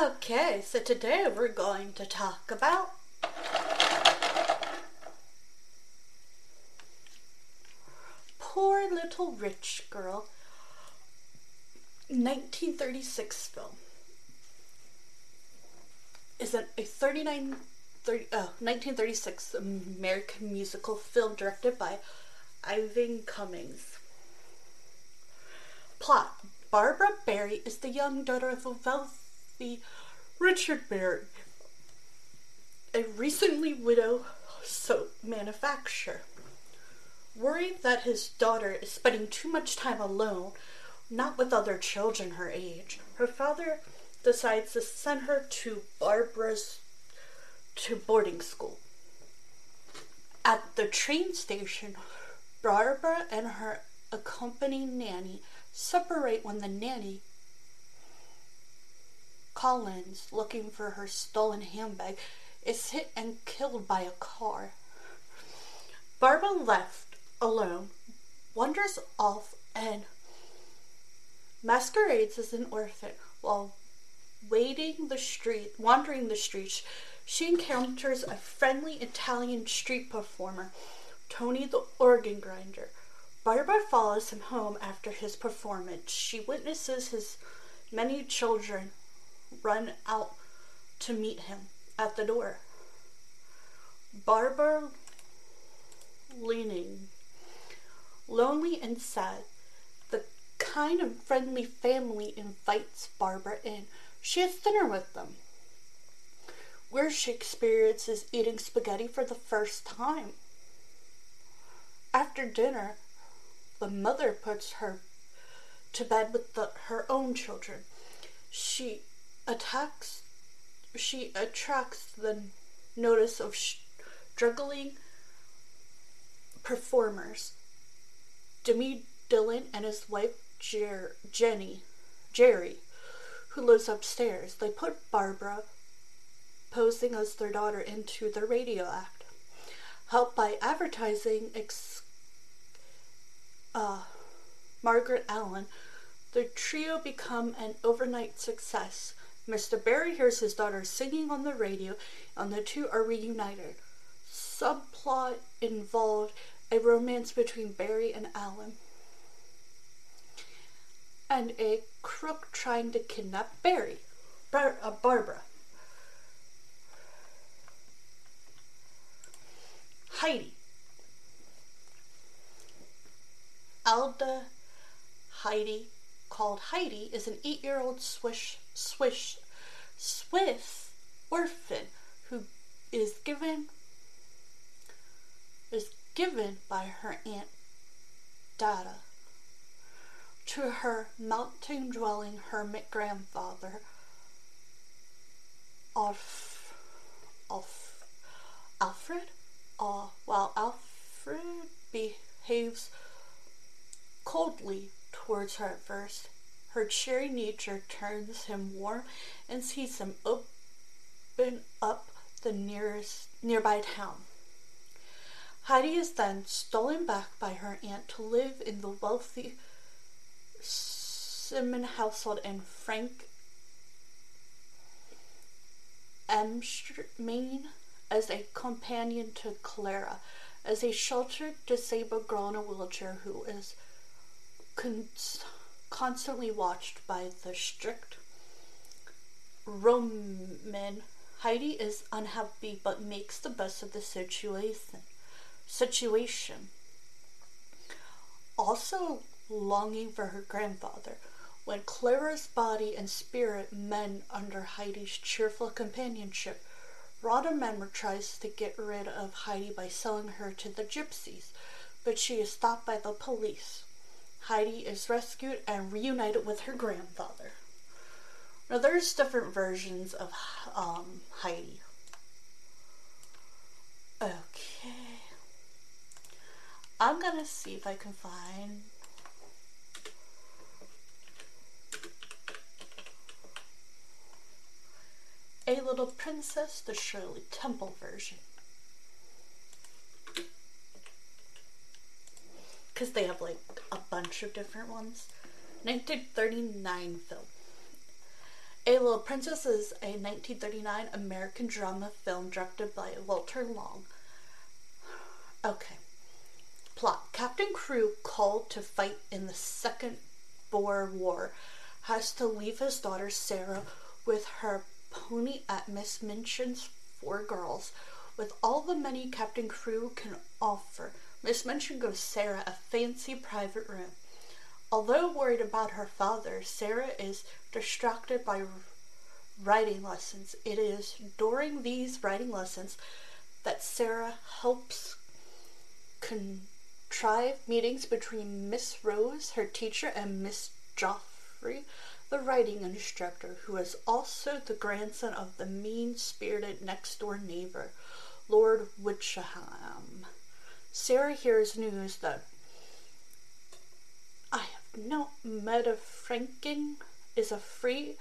Okay, so today we're going to talk about Poor Little Rich Girl 1936 film. Is it a 39 30, oh, 1936 American musical film directed by Ivan Cummings. Plot Barbara Barry is the young daughter of a wealthy Richard Barry, a recently widowed soap manufacturer. Worried that his daughter is spending too much time alone, not with other children her age, her father decides to send her to Barbara's to boarding school. At the train station, Barbara and her accompanying nanny separate when the nanny Collins, looking for her stolen handbag, is hit and killed by a car. Barbara, left alone, wanders off and masquerades as an orphan while waiting the street, wandering the streets. She encounters a friendly Italian street performer Tony the organ grinder. Barbara follows him home after his performance. She witnesses his many children run out to meet him at the door. Barbara, leaning, lonely and sad, the kind and friendly family invites Barbara in. She has dinner with them, where she experiences eating spaghetti for the first time. After dinner, the mother puts her to bed with the, her own children. she attacks she attracts the notice of struggling performers Demi Dillon and his wife Jer- Jenny Jerry who lives upstairs they put Barbara posing as their daughter into the radio act helped by advertising ex- uh, Margaret Allen the trio become an overnight success. Mr. Barry hears his daughter singing on the radio, and the two are reunited. Subplot involved a romance between Barry and Allen, and a crook trying to kidnap Barry, Bar- uh, Barbara. Heidi. Alda Heidi called Heidi is an eight year old swish, swish, Swiss orphan who is given is given by her aunt Dada to her mountain dwelling hermit grandfather Alf, Alf, Alfred? Uh, while Alfred behaves coldly towards her at first. Her cheery nature turns him warm and sees him open up the nearest nearby town. Heidi is then stolen back by her aunt to live in the wealthy Simon household in Frank M. Maine as a companion to Clara, as a sheltered disabled girl in a wheelchair who is con- constantly watched by the strict Roman. Heidi is unhappy but makes the best of the situation. Situation. Also longing for her grandfather. When Clara's body and spirit mend under Heidi's cheerful companionship, Rhoda Member tries to get rid of Heidi by selling her to the gypsies, but she is stopped by the police. Heidi is rescued and reunited with her grandfather. Now, there's different versions of um, Heidi. Okay. I'm gonna see if I can find. A Little Princess, the Shirley Temple version. Because they have like a bunch of different ones. 1939 film. A Little Princess is a 1939 American drama film directed by Walter Lang. Okay. Plot Captain Crewe, called to fight in the Second Boer War, has to leave his daughter Sarah with her pony at Miss Minchin's Four Girls, with all the money Captain Crewe can offer. Miss Minchin gives Sarah a fancy private room. Although worried about her father, Sarah is distracted by writing lessons. It is during these writing lessons that Sarah helps contrive meetings between Miss Rose, her teacher, and Miss Joffrey, the writing instructor, who is also the grandson of the mean spirited next door neighbor, Lord Wickham. Sarah hears news that I have no Meta Franken is a free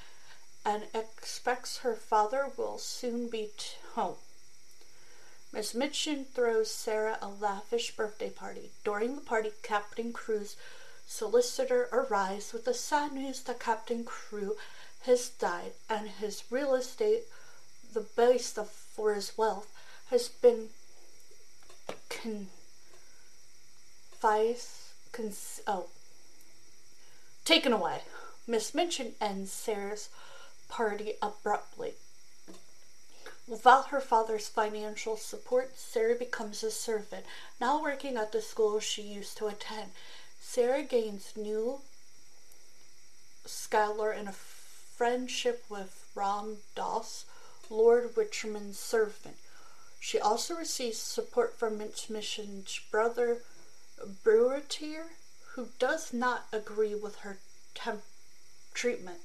and expects her father will soon be home. Miss Minchin throws Sarah a lavish birthday party. During the party, Captain Crewe's solicitor arrives with the sad news that Captain Crewe has died and his real estate, the base of, for his wealth, has been con- Vice, cons- oh, taken away. Miss Minchin ends Sarah's party abruptly. Without her father's financial support, Sarah becomes a servant, now working at the school she used to attend. Sarah gains new scholar and a friendship with Ram Dass, Lord Witcherman's servant. She also receives support from Minchin's brother, Brewetier, who does not agree with her treatment.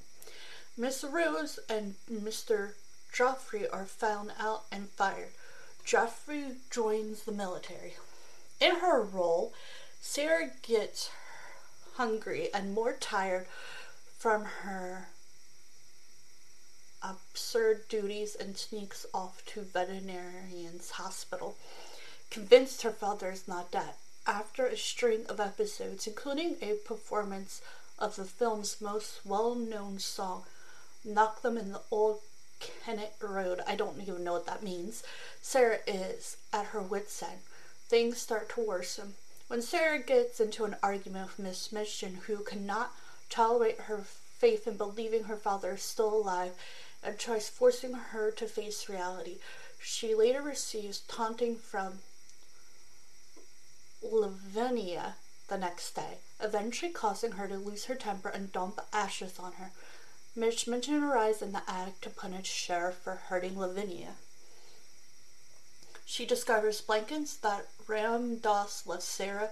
Miss Rose and Mr. Joffrey are found out and fired. Joffrey joins the military. In her role, Sarah gets hungry and more tired from her absurd duties and sneaks off to veterinarian's hospital, convinced her father is not dead. After a string of episodes, including a performance of the film's most well-known song, Knock Them in the Old Kennet Road, I don't even know what that means, Sarah is at her wit's end. Things start to worsen. When Sarah gets into an argument with Miss Minchin, who cannot tolerate her faith in believing her father is still alive and tries forcing her to face reality. She later receives taunting from Lavinia the next day, eventually causing her to lose her temper and dump ashes on her. Miss Minchin arrives in the attic to punish Sheriff for hurting Lavinia. She discovers blankets that Ram Dass left Sarah,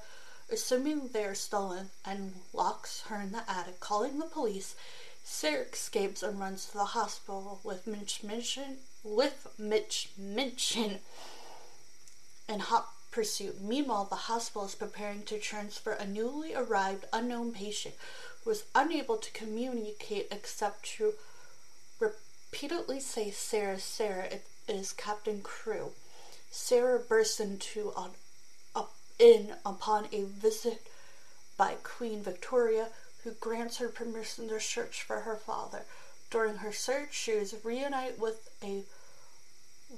assuming they are stolen, and locks her in the attic, calling the police Sarah escapes and runs to the hospital with Mitch Minchin, with Mitch Minchin in hot pursuit. Meanwhile, the hospital is preparing to transfer a newly arrived unknown patient who is unable to communicate except to repeatedly say, Sarah, Sarah, it is Captain Crewe. Sarah bursts into an, up, in upon a visit by Queen Victoria, who grants her permission to search for her father. During her search, she is reunited with a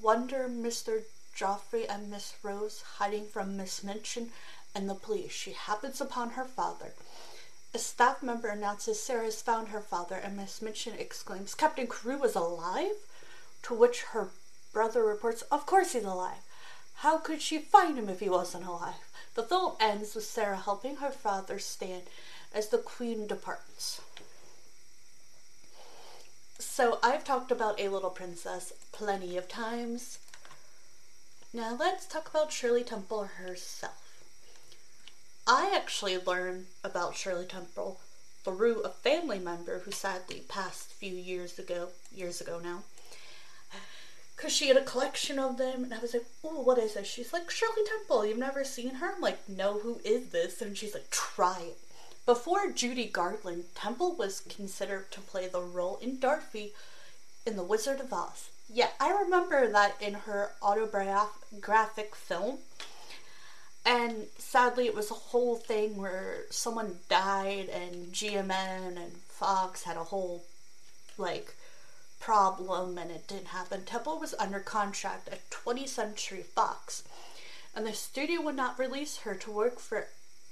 wonder Mr. Joffrey and Miss Rose hiding from Miss Minchin and the police. She happens upon her father. A staff member announces Sarah has found her father, and Miss Minchin exclaims, Captain Crewe is alive? To which her brother reports, Of course he's alive. How could she find him if he wasn't alive? The film ends with Sarah helping her father stand as the queen departs. So I've talked about A Little Princess plenty of times. Now let's talk about Shirley Temple herself. I actually learned about Shirley Temple through a family member who sadly passed a few years ago, years ago now. Because she had a collection of them, and I was like, oh, what is this? She's like, Shirley Temple, you've never seen her? I'm like, no, who is this? And she's like, try it. Before Judy Garland, Temple was considered to play the role in Dorothy in The Wizard of Oz. Yeah, I remember that in her autobiographic film. And sadly, it was a whole thing where someone died, and GMN and Fox had a whole, like, problem, and it didn't happen. Temple was under contract at 20th Century Fox, and the studio would not release her to work for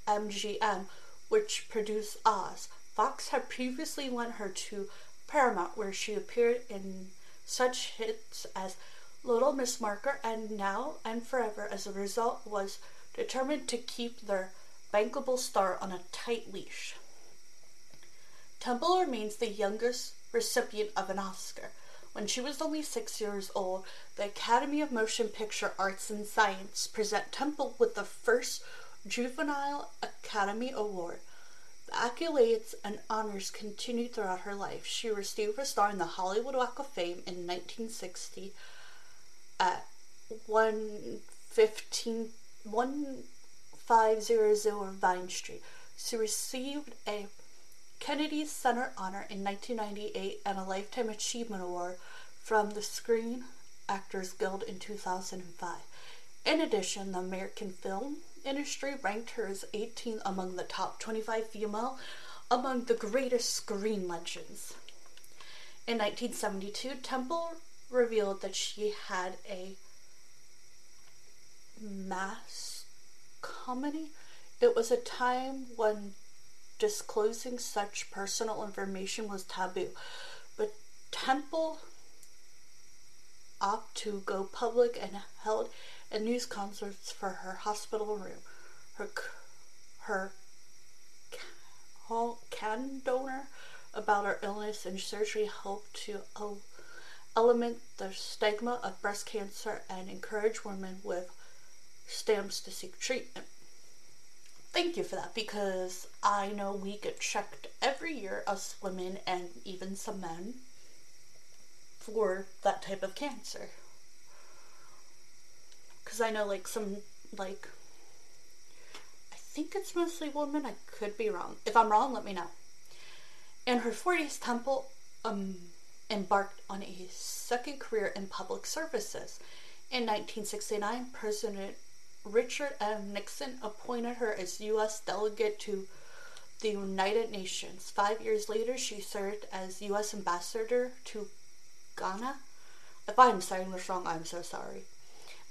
MGM which produced Oz. Fox had previously lent her to Paramount, where she appeared in such hits as Little Miss Marker and Now and Forever. As a result, was determined to keep their bankable star on a tight leash. Temple remains the youngest recipient of an Oscar. When she was only six years old, the Academy of Motion Picture Arts and Science present Temple with the first Juvenile Academy Award. Accolades and honors continued throughout her life. She received a star in the Hollywood Walk of Fame in 1960 at 115, 1500 Vine Street. She received a Kennedy Center honor in 1998 and a Lifetime Achievement Award from the Screen Actors Guild in 2005. In addition, the American Film industry ranked her as 18th among the top 25 female among the greatest screen legends. In 1972, Temple revealed that she had a mass comedy. It was a time when disclosing such personal information was taboo, but Temple opted to go public and held and news concerts for her hospital room. Her, her can donor about her illness and surgery helped to eliminate the stigma of breast cancer and encourage women with stamps to seek treatment. thank you for that because I know we get checked every year, us women and even some men, for that type of cancer. Because I know, like, some, like, I think it's mostly women. I could be wrong. If I'm wrong, let me know. In her 40s, Temple um, embarked on a second career in public services. In 1969, President Richard M. Nixon appointed her as U.S. delegate to the United Nations. Five years later, she served as U.S. ambassador to Ghana. If I'm saying this wrong, I'm so sorry.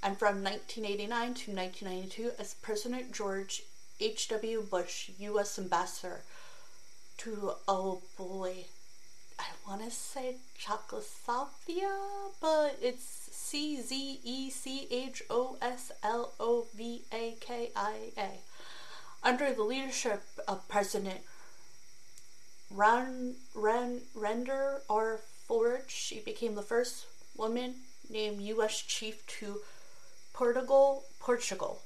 And from 1989 to 1992, as President George H.W. Bush, U.S. ambassador to, oh boy, I want to say Czechoslovakia, but it's C Z E C H O S L O V A K I A. Under the leadership of President Ran, Ran, Render R. Ford, she became the first woman named U.S. Chief to Portugal. Portugal.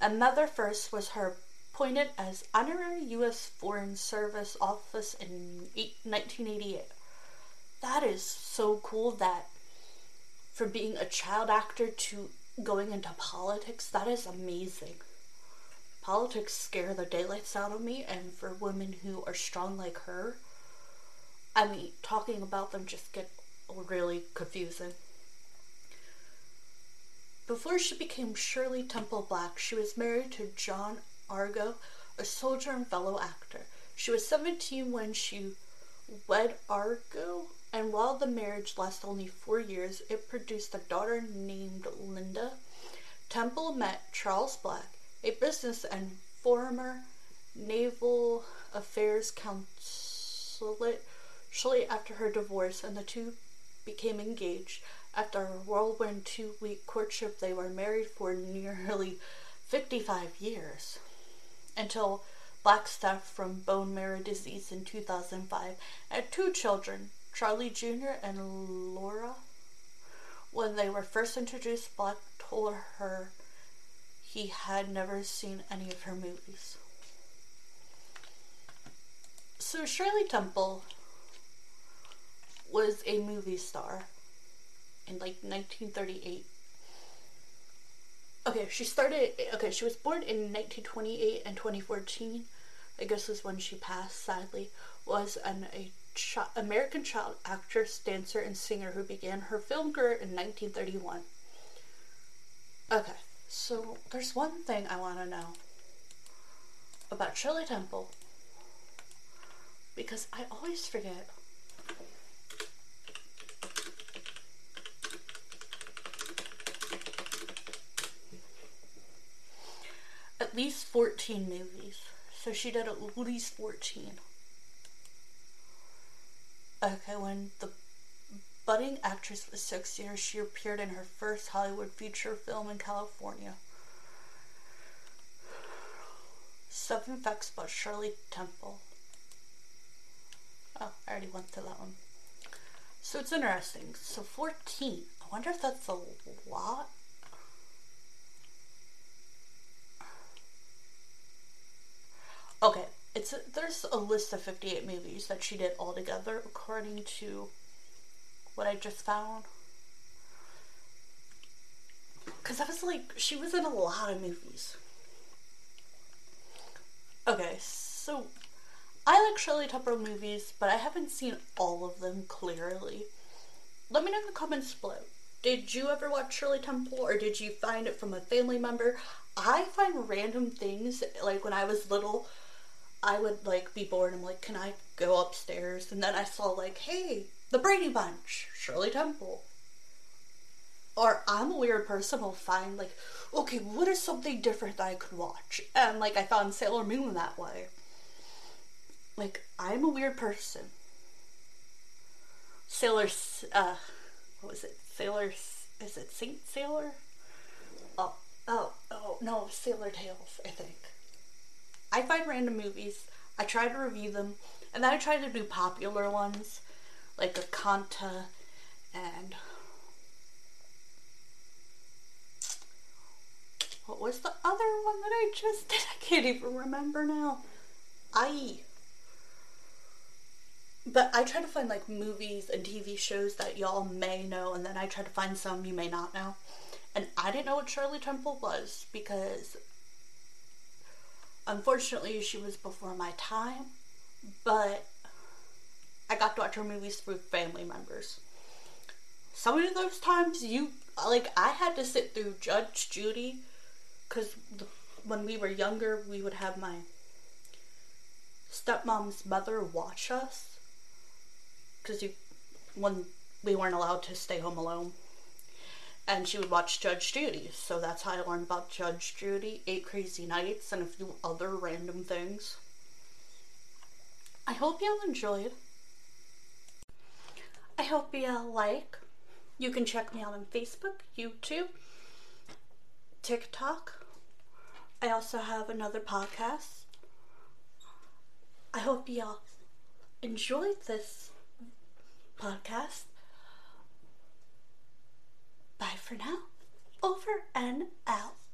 Another first was her appointed as honorary U.S. Foreign Service Office in 1988. That is so cool that from being a child actor to going into politics, that is amazing. Politics scare the daylights out of me, and for women who are strong like her, I mean, talking about them just get really confusing. Before she became Shirley Temple Black, she was married to John Argo, a soldier and fellow actor. She was 17 when she wed Argo, and while the marriage lasted only four years, it produced a daughter named Linda. Temple met Charles Black, a business and former naval affairs consulate, shortly after her divorce, and the two became engaged. After a whirlwind two week courtship, they were married for nearly 55 years until Black died from bone marrow disease in 2005, had two children, Charlie Jr. and Laura. When they were first introduced, Black told her he had never seen any of her movies. So Shirley Temple was a movie star in like 1938 okay, she started, okay, she was born in 1928 and 2014, I guess is when she passed, sadly, was an a ch- American child actress, dancer, and singer who began her film career in 1931. Okay, so there's one thing I want to know about Shirley Temple because I always forget least 14 movies. So she did at least 14. Okay, when the budding actress was six years, she appeared in her first Hollywood feature film in California. Seven facts about Shirley Temple. Oh, I already went through that one. So it's interesting. So 14. I wonder if that's a lot Okay, it's there's a list of 58 movies that she did all together according to what I just found. Because I was like, she was in a lot of movies. Okay, so I like Shirley Temple movies, but I haven't seen all of them clearly. Let me know in the comments below. Did you ever watch Shirley Temple or did you find it from a family member? I find random things, like when I was little, I would like be bored. I'm like, can I go upstairs? And then I saw like, hey, the Brady Bunch, Shirley Temple. Or I'm a weird person. I'll find like, okay, what is something different that I could watch? And like I found Sailor Moon that way. Like I'm a weird person. Sailor, uh, what was it? Sailor, is it Saint Sailor? Oh, oh, oh no, Sailor Tales, I think. I find random movies, I try to review them, and then I try to do popular ones like a Kanta and what was the other one that I just did? I can't even remember now. I. But I try to find like movies and TV shows that y'all may know, and then I try to find some you may not know. And I didn't know what Shirley Temple was because unfortunately she was before my time, but I got to watch her movies through family members. Some of those times you like I had to sit through Judge Judy because when we were younger we would have my stepmom's mother watch us because you when we weren't allowed to stay home alone and she would watch Judge Judy. So that's how I learned about Judge Judy, Eight Crazy Nights, and a few other random things. I hope y'all enjoyed. I hope y'all like. You can check me out on Facebook, YouTube, TikTok. I also have another podcast. I hope y'all enjoyed this podcast. Bye for now. Over and out.